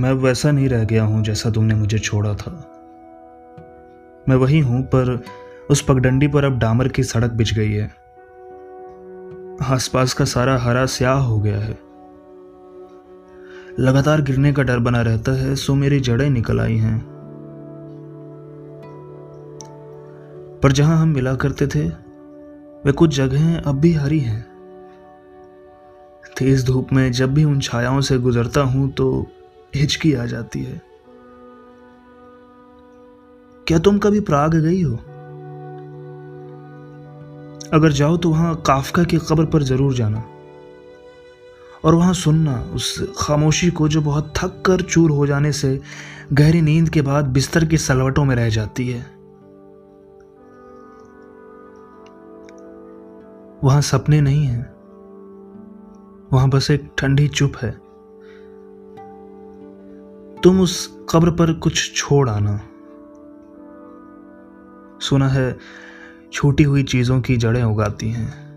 मैं वैसा नहीं रह गया हूँ जैसा तुमने मुझे छोड़ा था। मैं वही हूँ, पर उस पगडंडी पर अब डामर की सड़क बिछ गई है। आसपास का सारा हरा स्याह हो गया है। लगातार गिरने का डर बना रहता है, सो मेरी जड़ें निकल आई हैं। पर जहाँ हम मिला करते थे, वे कुछ जगहें अब भी हरी हैं। तेज धूप में जब भी उन छायाओं से गुजरता हूँ तो हिचकी आ जाती है। क्या तुम कभी प्राग गई हो? अगर जाओ तो वहाँ काफका की कब्र पर ज़रूर जाना। और वहाँ सुनना उस खामोशी को जो बहुत थक कर चूर हो जाने से गहरी नींद के बाद बिस्तर की सलवटों में रह जाती है। वहाँ सपने नहीं हैं। वहाँ बस एक ठंडी चुप है। तुम उस कब्र पर कुछ छोड़ आना। सुना है, छूटी हुई चीज़ों की जड़ें उगाती हैं।